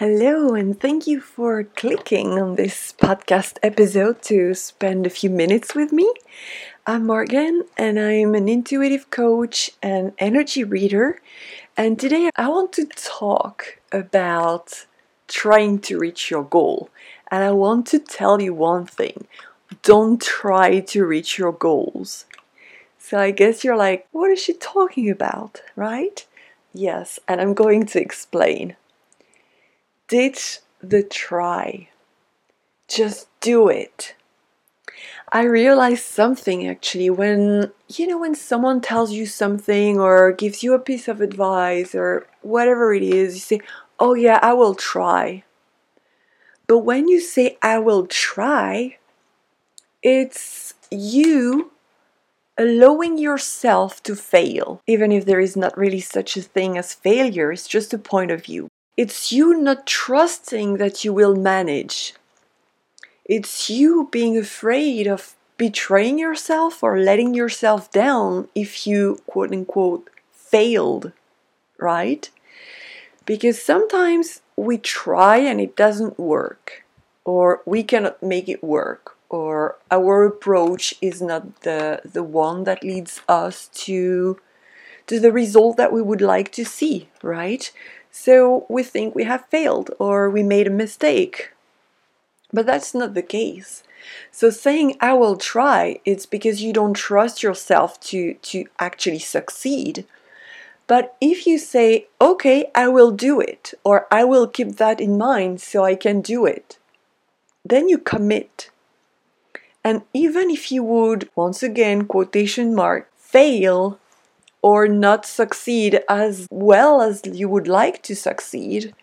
Hello, and thank you for clicking on this podcast episode to spend a few minutes with me. I'm Morgane, and I'm an intuitive coach and energy reader. And today I want to talk about trying to reach your goal. And I want to tell you one thing don't try to reach your goals. So I guess you're like, what is she talking about, right? Yes, and I'm going to explain ditch the try. Just do it. I realized something actually when, you know, when someone tells you something or gives you a piece of advice or whatever it is, you say, Oh, yeah, I will try. But when you say, I will try, it's you allowing yourself to fail, even if there is not really such a thing as failure, it's just a point of view. It's you not trusting that you will manage. It's you being afraid of betraying yourself or letting yourself down if you quote unquote failed, right? Because sometimes we try and it doesn't work, or we cannot make it work, or our approach is not the, the one that leads us to, to the result that we would like to see, right? So we think we have failed or we made a mistake. But that's not the case. So saying I will try, it's because you don't trust yourself to, to actually succeed. But if you say, okay, I will do it, or I will keep that in mind so I can do it, then you commit. And even if you would, once again, quotation mark, fail, or not succeed as well as you would like to succeed,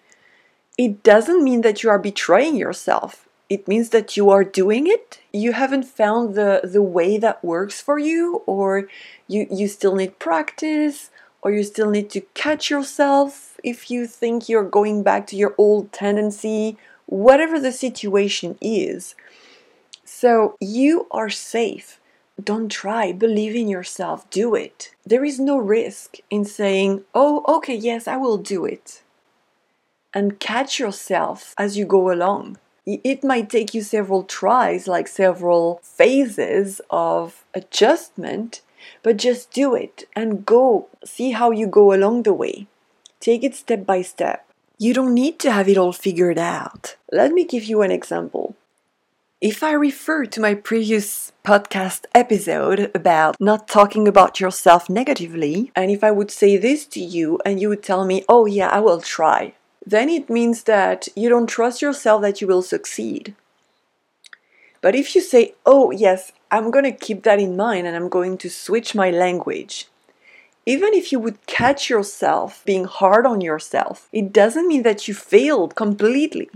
it doesn't mean that you are betraying yourself. It means that you are doing it. You haven't found the, the way that works for you, or you, you still need practice, or you still need to catch yourself if you think you're going back to your old tendency, whatever the situation is. So you are safe don't try, believe in yourself, do it. There is no risk in saying, oh, okay, yes, I will do it. And catch yourself as you go along. It might take you several tries, like several phases of adjustment, but just do it and go. See how you go along the way. Take it step by step. You don't need to have it all figured out. Let me give you an example. If I refer to my previous podcast episode about not talking about yourself negatively, and if I would say this to you and you would tell me, oh yeah, I will try, then it means that you don't trust yourself that you will succeed. But if you say, oh yes, I'm going to keep that in mind and I'm going to switch my language, even if you would catch yourself being hard on yourself, it doesn't mean that you failed completely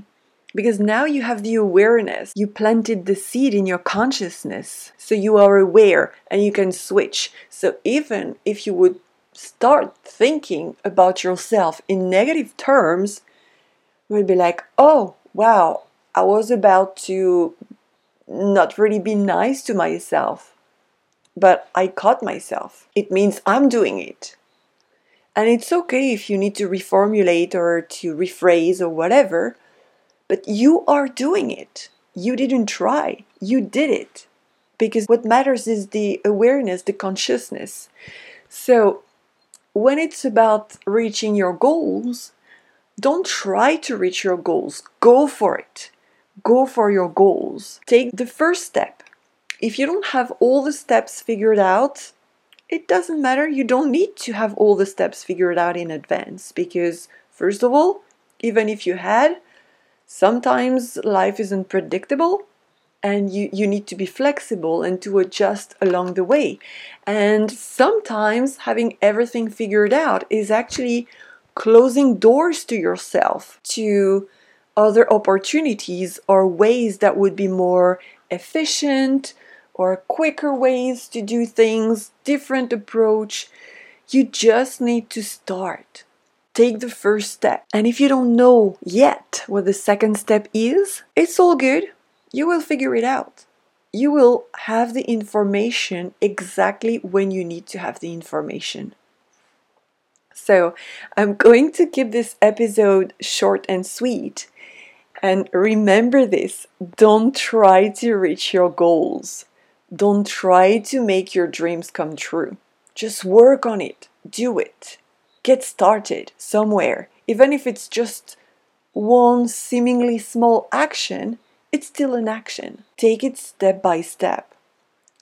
because now you have the awareness. You planted the seed in your consciousness. So you are aware and you can switch. So even if you would start thinking about yourself in negative terms, you will be like, oh, wow, I was about to not really be nice to myself, but I caught myself. It means I'm doing it. And it's okay if you need to reformulate or to rephrase or whatever but you are doing it. You didn't try, you did it. Because what matters is the awareness, the consciousness. So, when it's about reaching your goals, don't try to reach your goals. Go for it. Go for your goals. Take the first step. If you don't have all the steps figured out, it doesn't matter. You don't need to have all the steps figured out in advance because, first of all, even if you had, Sometimes life is unpredictable and you, you need to be flexible and to adjust along the way. And sometimes having everything figured out is actually closing doors to yourself, to other opportunities or ways that would be more efficient or quicker ways to do things, different approach. You just need to start take the first step. And if you don't know yet what the second step is, it's all good. You will figure it out. You will have the information exactly when you need to have the information. So, I'm going to keep this episode short and sweet. And remember this don't try to reach your goals, don't try to make your dreams come true. Just work on it, do it, get started somewhere. Even if it's just one seemingly small action, it's still an action. Take it step by step.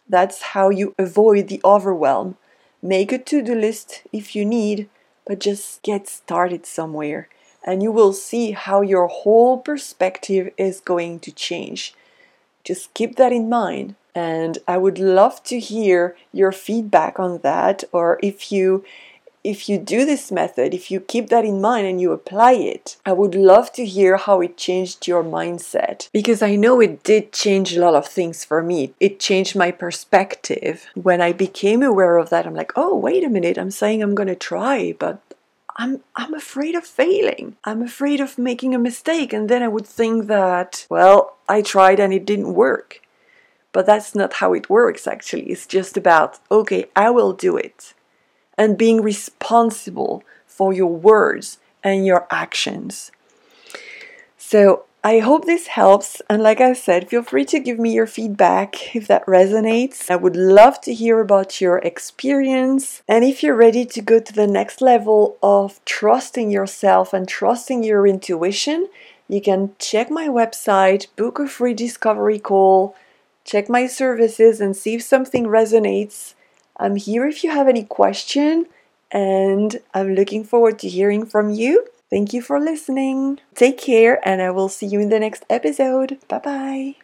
That's how you avoid the overwhelm. Make a to do list if you need, but just get started somewhere and you will see how your whole perspective is going to change. Just keep that in mind. And I would love to hear your feedback on that, or if you if you do this method, if you keep that in mind and you apply it, I would love to hear how it changed your mindset. Because I know it did change a lot of things for me. It changed my perspective. When I became aware of that, I'm like, oh, wait a minute, I'm saying I'm going to try, but I'm I'm afraid of failing. I'm afraid of making a mistake and then I would think that well, I tried and it didn't work. But that's not how it works actually. It's just about okay, I will do it. And being responsible for your words and your actions. So I hope this helps. And like I said, feel free to give me your feedback if that resonates. I would love to hear about your experience. And if you're ready to go to the next level of trusting yourself and trusting your intuition, you can check my website, book a free discovery call, check my services, and see if something resonates. I'm here if you have any question, and I'm looking forward to hearing from you. Thank you for listening. Take care, and I will see you in the next episode. Bye bye.